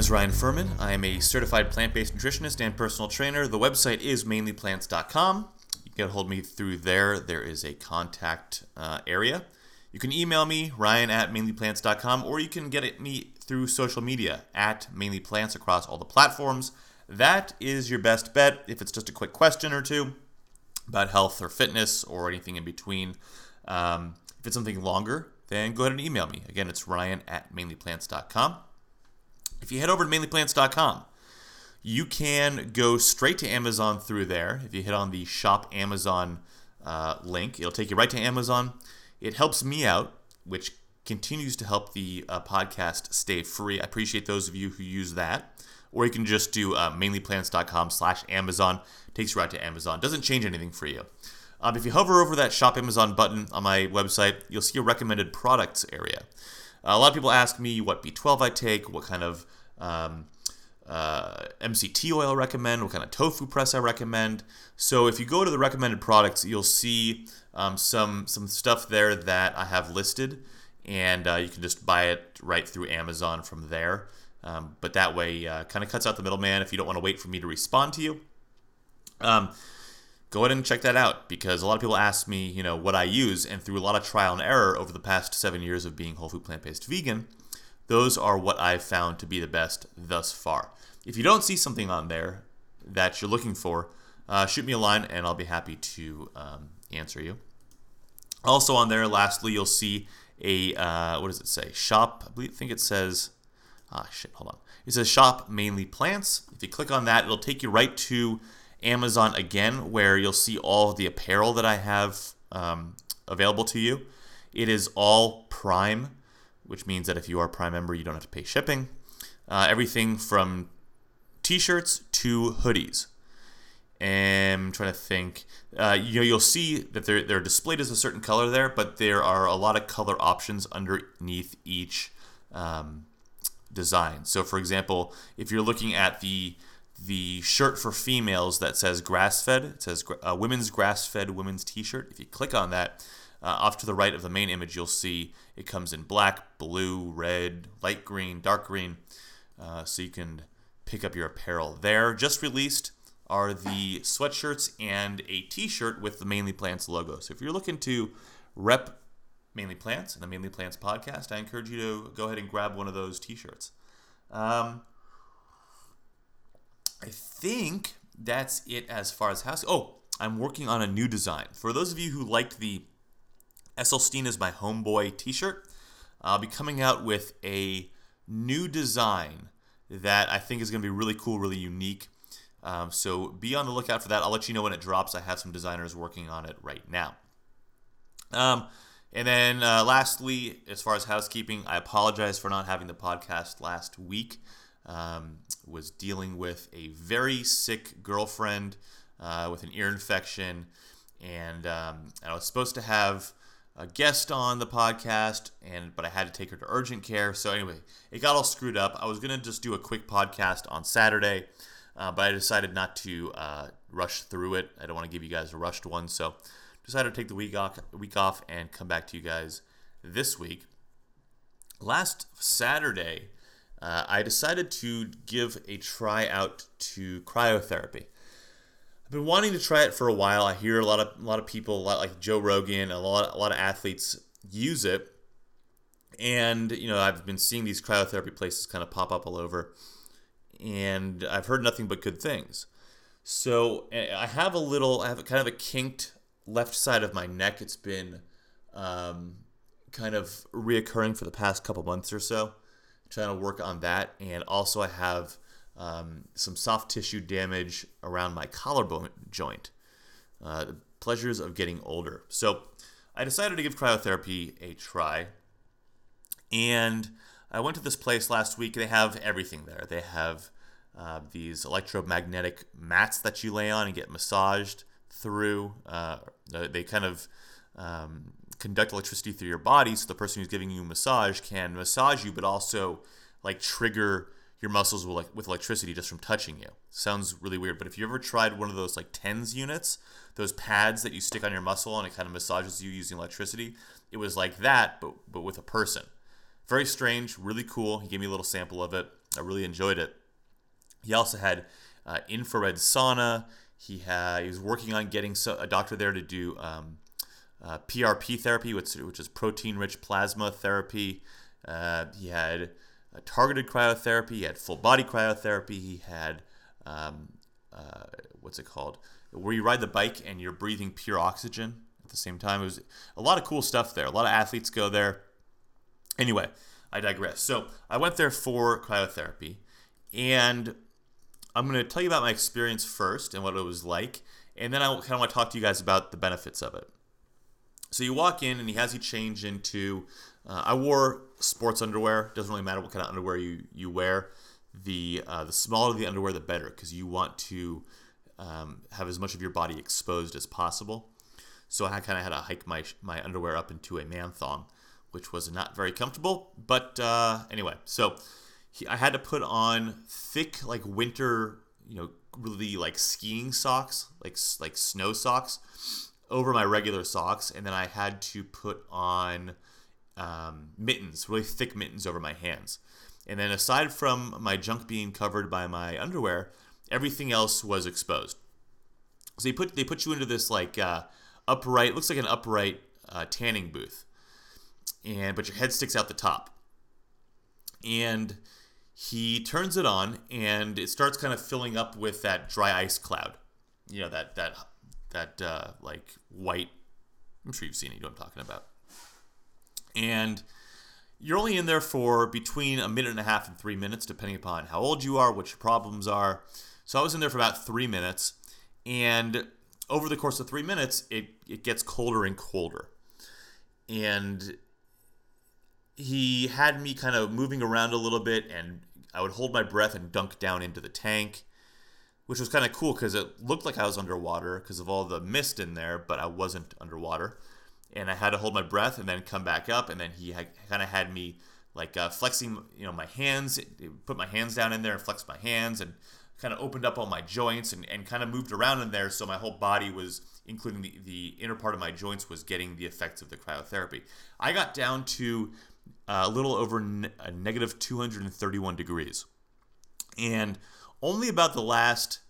is Ryan Furman. I am a certified plant based nutritionist and personal trainer. The website is mainlyplants.com. You can hold me through there. There is a contact uh, area. You can email me, ryan at mainlyplants.com, or you can get at me through social media at mainlyplants across all the platforms. That is your best bet if it's just a quick question or two about health or fitness or anything in between. Um, if it's something longer, then go ahead and email me. Again, it's ryan at mainlyplants.com. If you head over to mainlyplants.com, you can go straight to Amazon through there. If you hit on the Shop Amazon uh, link, it'll take you right to Amazon. It helps me out, which continues to help the uh, podcast stay free. I appreciate those of you who use that. Or you can just do uh, mainlyplants.com slash Amazon. takes you right to Amazon. Doesn't change anything for you. Um, if you hover over that Shop Amazon button on my website, you'll see a recommended products area. A lot of people ask me what B12 I take, what kind of um, uh, MCT oil I recommend, what kind of tofu press I recommend. So if you go to the recommended products, you'll see um, some some stuff there that I have listed, and uh, you can just buy it right through Amazon from there. Um, but that way, uh, kind of cuts out the middleman if you don't want to wait for me to respond to you. Um, go ahead and check that out because a lot of people ask me, you know, what I use, and through a lot of trial and error over the past seven years of being whole food plant based vegan, those are what I've found to be the best thus far. If you don't see something on there that you're looking for, uh, shoot me a line and I'll be happy to um, answer you. Also on there, lastly, you'll see a uh, what does it say? Shop. I believe, think it says. Ah, shit. Hold on. It says shop mainly plants. If you click on that, it'll take you right to Amazon again, where you'll see all the apparel that I have um, available to you. It is all Prime, which means that if you are a Prime member, you don't have to pay shipping. Uh, everything from t-shirts to hoodies. And I'm trying to think. Uh, you know, you'll see that they're they're displayed as a certain color there, but there are a lot of color options underneath each um, design. So, for example, if you're looking at the the shirt for females that says grass fed, it says uh, women's grass fed women's t shirt. If you click on that, uh, off to the right of the main image, you'll see it comes in black, blue, red, light green, dark green. Uh, so you can pick up your apparel there. Just released are the sweatshirts and a t-shirt with the Mainly Plants logo. So if you're looking to rep Mainly Plants and the Mainly Plants podcast, I encourage you to go ahead and grab one of those t-shirts. Um, I think that's it as far as house. Oh, I'm working on a new design. For those of you who liked the Esselstyn is my homeboy t-shirt, I'll be coming out with a new design that I think is going to be really cool, really unique. Um, so be on the lookout for that. I'll let you know when it drops. I have some designers working on it right now. Um, and then uh, lastly, as far as housekeeping, I apologize for not having the podcast last week. Um, was dealing with a very sick girlfriend uh, with an ear infection, and um, I was supposed to have a guest on the podcast, and but I had to take her to urgent care. So anyway, it got all screwed up. I was gonna just do a quick podcast on Saturday, uh, but I decided not to uh, rush through it. I don't want to give you guys a rushed one, so decided to take the week off, week off, and come back to you guys this week. Last Saturday, uh, I decided to give a try out to cryotherapy. I've been wanting to try it for a while. I hear a lot of a lot of people, a lot like Joe Rogan, a lot a lot of athletes use it, and you know I've been seeing these cryotherapy places kind of pop up all over, and I've heard nothing but good things. So I have a little, I have kind of a kinked left side of my neck. It's been um, kind of reoccurring for the past couple months or so. Trying to work on that, and also I have um, some soft tissue damage around my collarbone joint. Uh, the pleasures of getting older. So I decided to give cryotherapy a try. And I went to this place last week. They have everything there. They have uh, these electromagnetic mats that you lay on and get massaged through. Uh, they kind of um, conduct electricity through your body, so the person who's giving you a massage can massage you, but also like trigger your muscles like with electricity just from touching you. Sounds really weird, but if you ever tried one of those like TENS units, those pads that you stick on your muscle and it kind of massages you using electricity, it was like that, but but with a person. Very strange, really cool. He gave me a little sample of it. I really enjoyed it. He also had uh, infrared sauna. He had he was working on getting so, a doctor there to do um, uh, PRP therapy, which, which is protein rich plasma therapy. Uh, he had targeted cryotherapy. He had full body cryotherapy. He had um, uh, what's it called? Where you ride the bike and you're breathing pure oxygen at the same time. It was a lot of cool stuff there. A lot of athletes go there. Anyway, I digress. So I went there for cryotherapy, and I'm going to tell you about my experience first and what it was like, and then I kind of want to talk to you guys about the benefits of it. So you walk in, and he has you change into. Uh, I wore sports underwear. Doesn't really matter what kind of underwear you you wear. The uh, the smaller the underwear, the better, because you want to um, have as much of your body exposed as possible. So I kind of had to hike my my underwear up into a man thong, which was not very comfortable. But uh, anyway, so he, I had to put on thick like winter, you know, really like skiing socks, like like snow socks over my regular socks, and then I had to put on um, mittens, really thick mittens over my hands. And then aside from my junk being covered by my underwear, everything else was exposed. So they put they put you into this like uh, upright, looks like an upright uh, tanning booth, and but your head sticks out the top. And he turns it on, and it starts kind of filling up with that dry ice cloud. You know that that that uh, like white. I'm sure you've seen it. You know what I'm talking about. And you're only in there for between a minute and a half and three minutes, depending upon how old you are, what your problems are. So I was in there for about three minutes, and over the course of three minutes, it, it gets colder and colder. And he had me kind of moving around a little bit, and I would hold my breath and dunk down into the tank which was kind of cool because it looked like I was underwater because of all the mist in there, but I wasn't underwater. And I had to hold my breath and then come back up. And then he kind of had me like uh, flexing, you know, my hands, put my hands down in there and flex my hands and kind of opened up all my joints and, and kind of moved around in there. So my whole body was, including the, the inner part of my joints, was getting the effects of the cryotherapy. I got down to uh, a little over a negative 231 degrees. And only about the last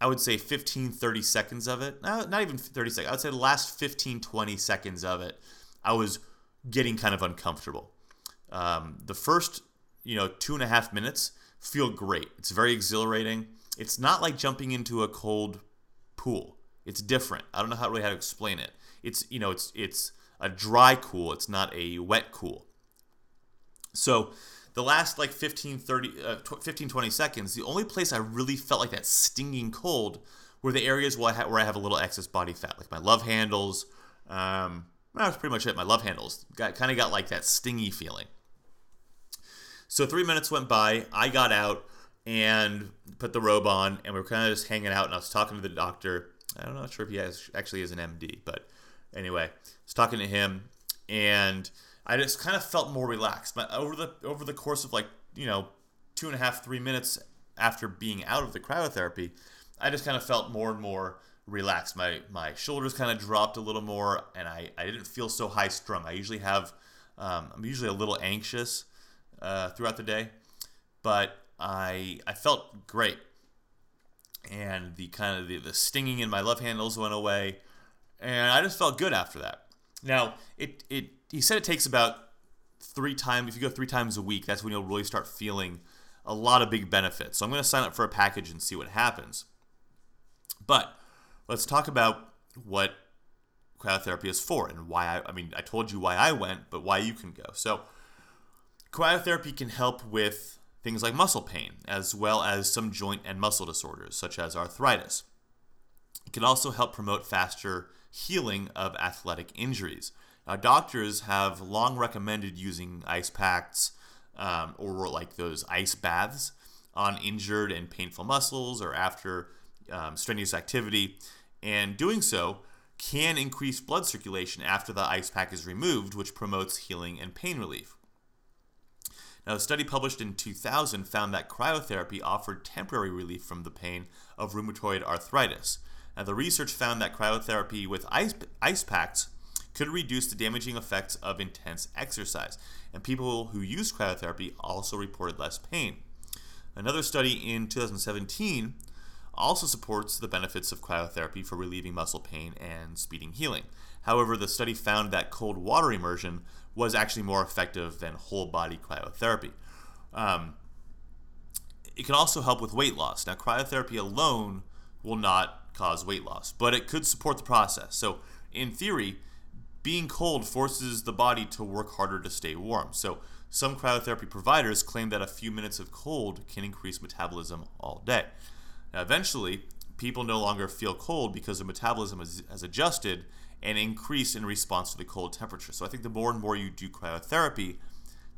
I would say 15, 30 seconds of it, not even 30 seconds, I would say the last 15, 20 seconds of it, I was getting kind of uncomfortable. Um, the first, you know, two and a half minutes feel great. It's very exhilarating. It's not like jumping into a cold pool. It's different. I don't know how really how to explain it. It's you know, it's it's a dry cool. It's not a wet cool. So the last like 15, 30, uh, 15, 20 seconds, the only place I really felt like that stinging cold were the areas where I, ha- where I have a little excess body fat, like my love handles. Um, that's pretty much it. My love handles got kind of got like that stingy feeling. So three minutes went by. I got out and put the robe on, and we were kind of just hanging out. And I was talking to the doctor. I'm not sure if he has actually is an MD, but anyway, I was talking to him, and I just kind of felt more relaxed. But over the over the course of like you know two and a half three minutes after being out of the cryotherapy, I just kind of felt more and more relaxed. My my shoulders kind of dropped a little more, and I I didn't feel so high strung. I usually have um, I'm usually a little anxious uh, throughout the day, but I I felt great, and the kind of the, the stinging in my love handles went away, and I just felt good after that. Now it it he said it takes about three times. If you go three times a week, that's when you'll really start feeling a lot of big benefits. So I'm going to sign up for a package and see what happens. But let's talk about what cryotherapy is for and why I, I mean, I told you why I went, but why you can go. So cryotherapy can help with things like muscle pain, as well as some joint and muscle disorders, such as arthritis. It can also help promote faster healing of athletic injuries. Uh, doctors have long recommended using ice packs um, or like those ice baths on injured and painful muscles or after um, strenuous activity, and doing so can increase blood circulation after the ice pack is removed, which promotes healing and pain relief. Now, a study published in 2000 found that cryotherapy offered temporary relief from the pain of rheumatoid arthritis. Now, the research found that cryotherapy with ice, ice packs could reduce the damaging effects of intense exercise, and people who used cryotherapy also reported less pain. Another study in 2017 also supports the benefits of cryotherapy for relieving muscle pain and speeding healing. However, the study found that cold water immersion was actually more effective than whole body cryotherapy. Um, it can also help with weight loss. Now, cryotherapy alone will not cause weight loss, but it could support the process. So, in theory, being cold forces the body to work harder to stay warm. So, some cryotherapy providers claim that a few minutes of cold can increase metabolism all day. Now, eventually, people no longer feel cold because their metabolism has, adjusted and increased in response to the cold temperature. So, I think the more and more you do cryotherapy,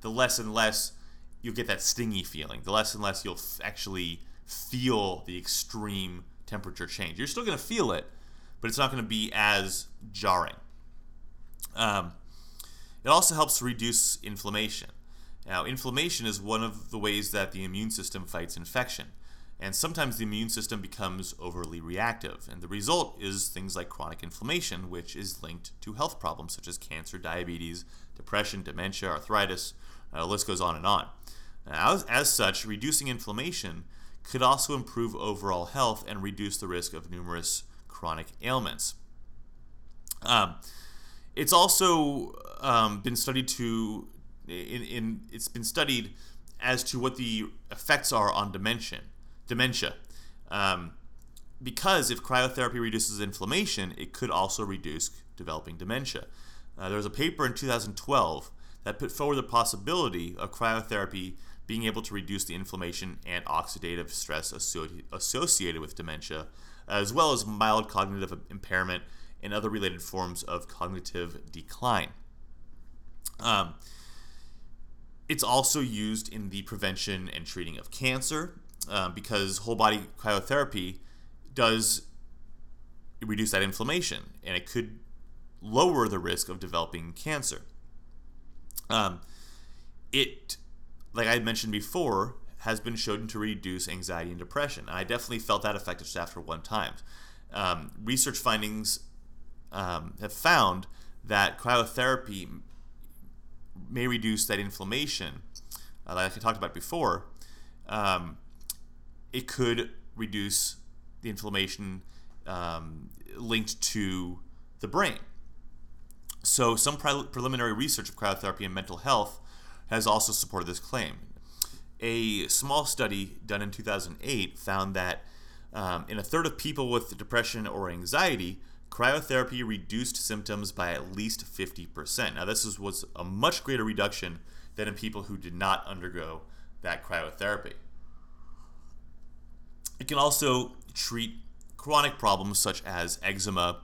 the less and less you'll get that stingy feeling. The less and less you'll f- actually feel the extreme temperature change. You're still going to feel it, but it's not going to be as jarring. Um, it also helps to reduce inflammation. Now, inflammation is one of the ways that the immune system fights infection. And sometimes the immune system becomes overly reactive. And the result is things like chronic inflammation, which is linked to health problems such as cancer, diabetes, depression, dementia, arthritis. Uh, the list goes on and on. As, as such, reducing inflammation could also improve overall health and reduce the risk of numerous chronic ailments. Um, it's also um, been studied to in, in it's been studied as to what the effects are on dementia. Dementia, um, because if cryotherapy reduces inflammation, it could also reduce developing dementia. Uh, there was a paper in 2012 that put forward the possibility of cryotherapy being able to reduce the inflammation and oxidative stress associated with dementia, as well as mild cognitive impairment and other related forms of cognitive decline. Um, it's also used in the prevention and treating of cancer uh, because whole body cryotherapy does reduce that inflammation and it could lower the risk of developing cancer. Um, it like I mentioned before, has been shown to reduce anxiety and depression. And I definitely felt that effect just after one time. Um, research findings um, have found that cryotherapy may reduce that inflammation, uh, like I talked about before. Um, it could reduce the inflammation um, linked to the brain. So, some pre- preliminary research of cryotherapy and mental health has also supported this claim. A small study done in 2008 found that um, in a third of people with depression or anxiety, cryotherapy reduced symptoms by at least 50%. Now, this is, was a much greater reduction than in people who did not undergo that cryotherapy. It can also treat chronic problems such as eczema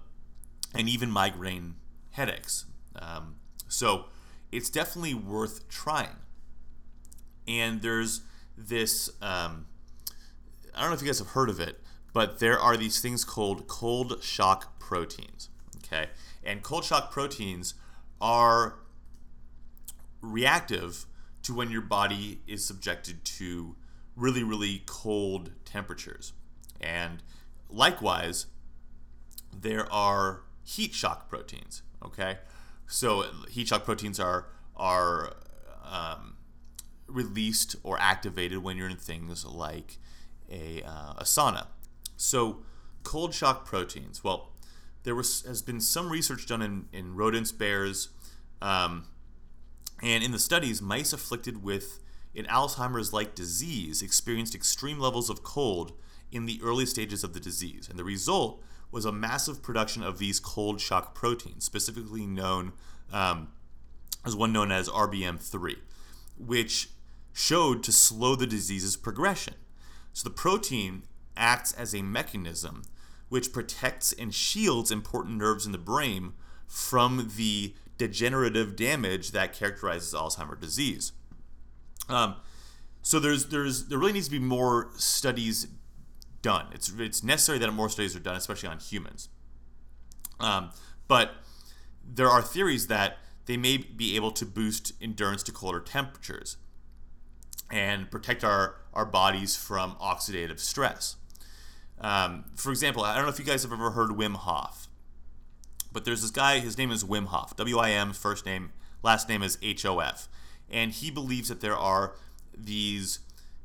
and even migraine headaches. Um, so, it's definitely worth trying. And there's this um, I don't know if you guys have heard of it, but there are these things called cold shock proteins. Okay, and cold shock proteins are reactive to when your body is subjected to really, really cold temperatures. And likewise, there are heat shock proteins. Okay, so heat shock proteins are are um, released or activated when you're in things like a, uh, a sauna. So cold shock proteins. Well, there was has been some research done in, in rodents, bears, um, and in the studies, mice afflicted with an Alzheimer's-like disease experienced extreme levels of cold in the early stages of the disease, and the result was a massive production of these cold shock proteins, specifically known um, as one known as RBM3, which showed to slow the disease's progression. So the protein acts as a mechanism which protects and shields important nerves in the brain from the degenerative damage that characterizes Alzheimer's disease. Um, so there's there's there really needs to be more studies done. It's it's necessary that more studies are done, especially on humans. Um, but there are theories that they may be able to boost endurance to colder temperatures and protect our, our bodies from oxidative stress. Um, for example, I don't know if you guys have ever heard Wim Hof, but there's this guy, his name is Wim Hof, W I M, first name, last name is H O F. And he believes that there are these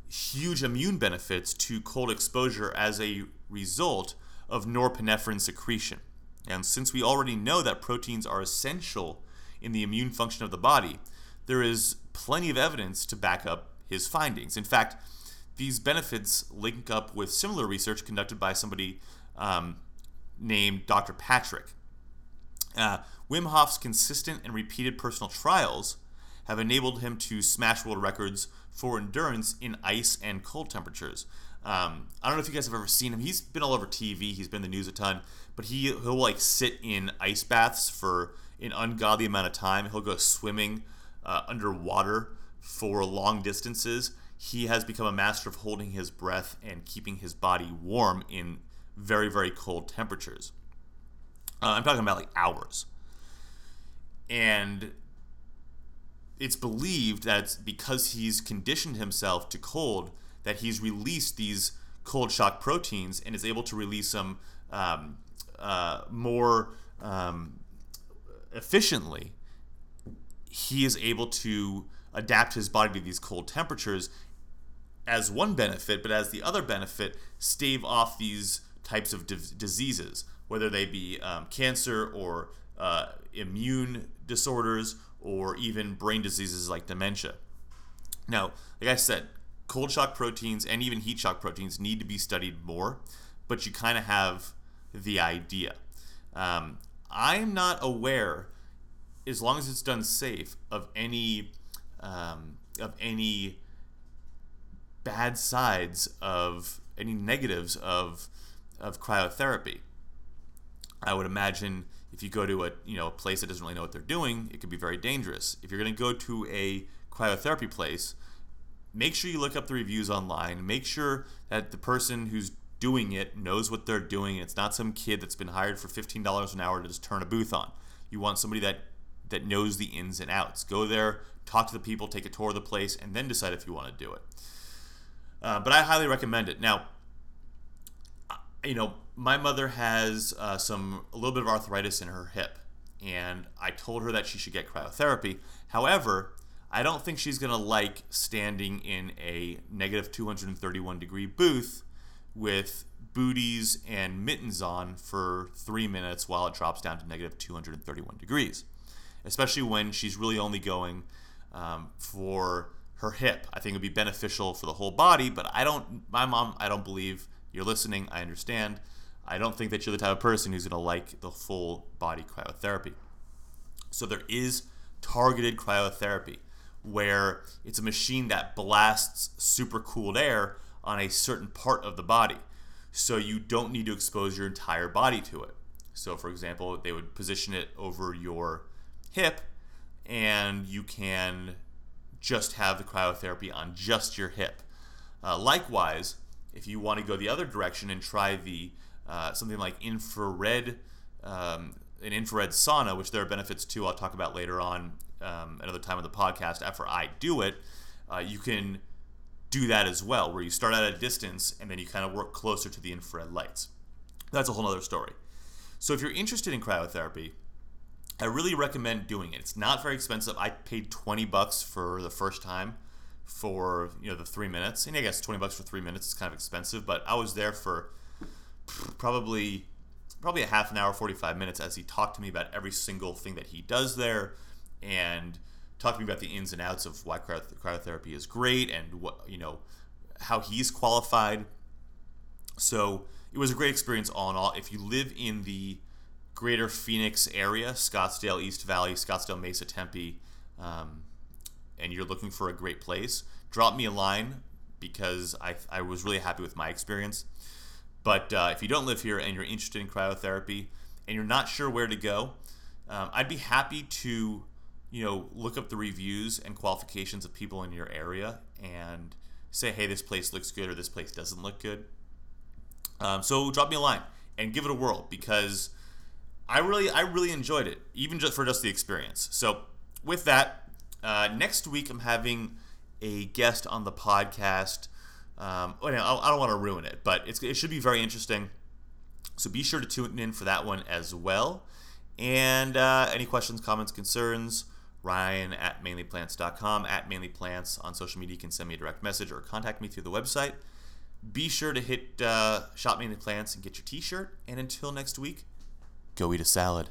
huge immune benefits to cold exposure as a result of norepinephrine secretion. And since we already know that proteins are essential in the immune function of the body, there is plenty of evidence to back up his findings. In fact, these benefits link up with similar research conducted by somebody um, named Dr. Patrick. Uh, Wim Hof's consistent and repeated personal trials have enabled him to smash world records for endurance in ice and cold temperatures. Um, I don't know if you guys have ever seen him. He's been all over TV. He's been in the news a ton. But he he'll like sit in ice baths for an ungodly amount of time. He'll go swimming uh, underwater for long distances. He has become a master of holding his breath and keeping his body warm in very very cold temperatures. Uh, I'm talking about like hours. And it's believed that because he's conditioned himself to cold, that he's released these cold shock proteins and is able to release them um, uh, more um, efficiently. He is able to adapt his body to these cold temperatures as one benefit, but as the other benefit, stave off these types of diseases, whether they be um, cancer or uh, immune disorders or even brain diseases like dementia. Now, like I said, cold shock proteins and even heat shock proteins need to be studied more, but you kind of have the idea. Um, I'm not aware, as long as it's done safe, of any um, of any bad sides of any negatives of of cryotherapy. I would imagine if you go to a you know a place that doesn't really know what they're doing, it could be very dangerous. If you're going to go to a cryotherapy place, make sure you look up the reviews online. Make sure that the person who's doing it knows what they're doing. It's not some kid that's been hired for fifteen dollars an hour to just turn a booth on. You want somebody that that knows the ins and outs. Go there, talk to the people, take a tour of the place, and then decide if you want to do it. Uh, but I highly recommend it. Now, you know, my mother has uh, some a little bit of arthritis in her hip, and I told her that she should get cryotherapy. However, I don't think she's gonna like standing in a negative 231 degree booth with booties and mittens on for three minutes while it drops down to negative 231 degrees, especially when she's really only going um, for her hip. I think it would be beneficial for the whole body, but I don't. My mom, I don't believe you're listening. I understand. I don't think that you're the type of person who's going to like the full body cryotherapy. So there is targeted cryotherapy where it's a machine that blasts super cooled air on a certain part of the body. So you don't need to expose your entire body to it. So, for example, they would position it over your hip, and you can just have the cryotherapy on just your hip. Uh, likewise, if you want to go the other direction and try the uh, something like infrared, um, an infrared sauna, which there are benefits to, I'll talk about later on um, another time of the podcast after I do it. Uh, you can do that as well, where you start at a distance and then you kind of work closer to the infrared lights. That's a whole other story. So if you're interested in cryotherapy, I really recommend doing it. It's not very expensive. I paid 20 bucks for the first time for you know the three minutes, and I guess 20 bucks for three minutes is kind of expensive, but I was there for probably probably a half an hour, 45 minutes as he talked to me about every single thing that he does there and talked to me about the ins and outs of why cryotherapy is great and what you know how he's qualified. So it was a great experience all in all. If you live in the greater Phoenix area, Scottsdale, East Valley, Scottsdale, Mesa, Tempe, um, and you're looking for a great place, drop me a line because I, I was really happy with my experience. But uh, if you don't live here and you're interested in cryotherapy and you're not sure where to go, um, I'd be happy to you know, look up the reviews and qualifications of people in your area and say, hey, this place looks good or this place doesn't look good. Um, so drop me a line and give it a whirl because I really, I really enjoyed it, even just for just the experience. So with that, uh, next week I'm having a guest on the podcast. Um, I don't want to ruin it, but it should be very interesting. So be sure to tune in for that one as well. And uh, any questions, comments, concerns, Ryan at mainlyplants.com, at mainlyplants on social media. You can send me a direct message or contact me through the website. Be sure to hit uh, Shop Mainly Plants and get your t shirt. And until next week, go eat a salad.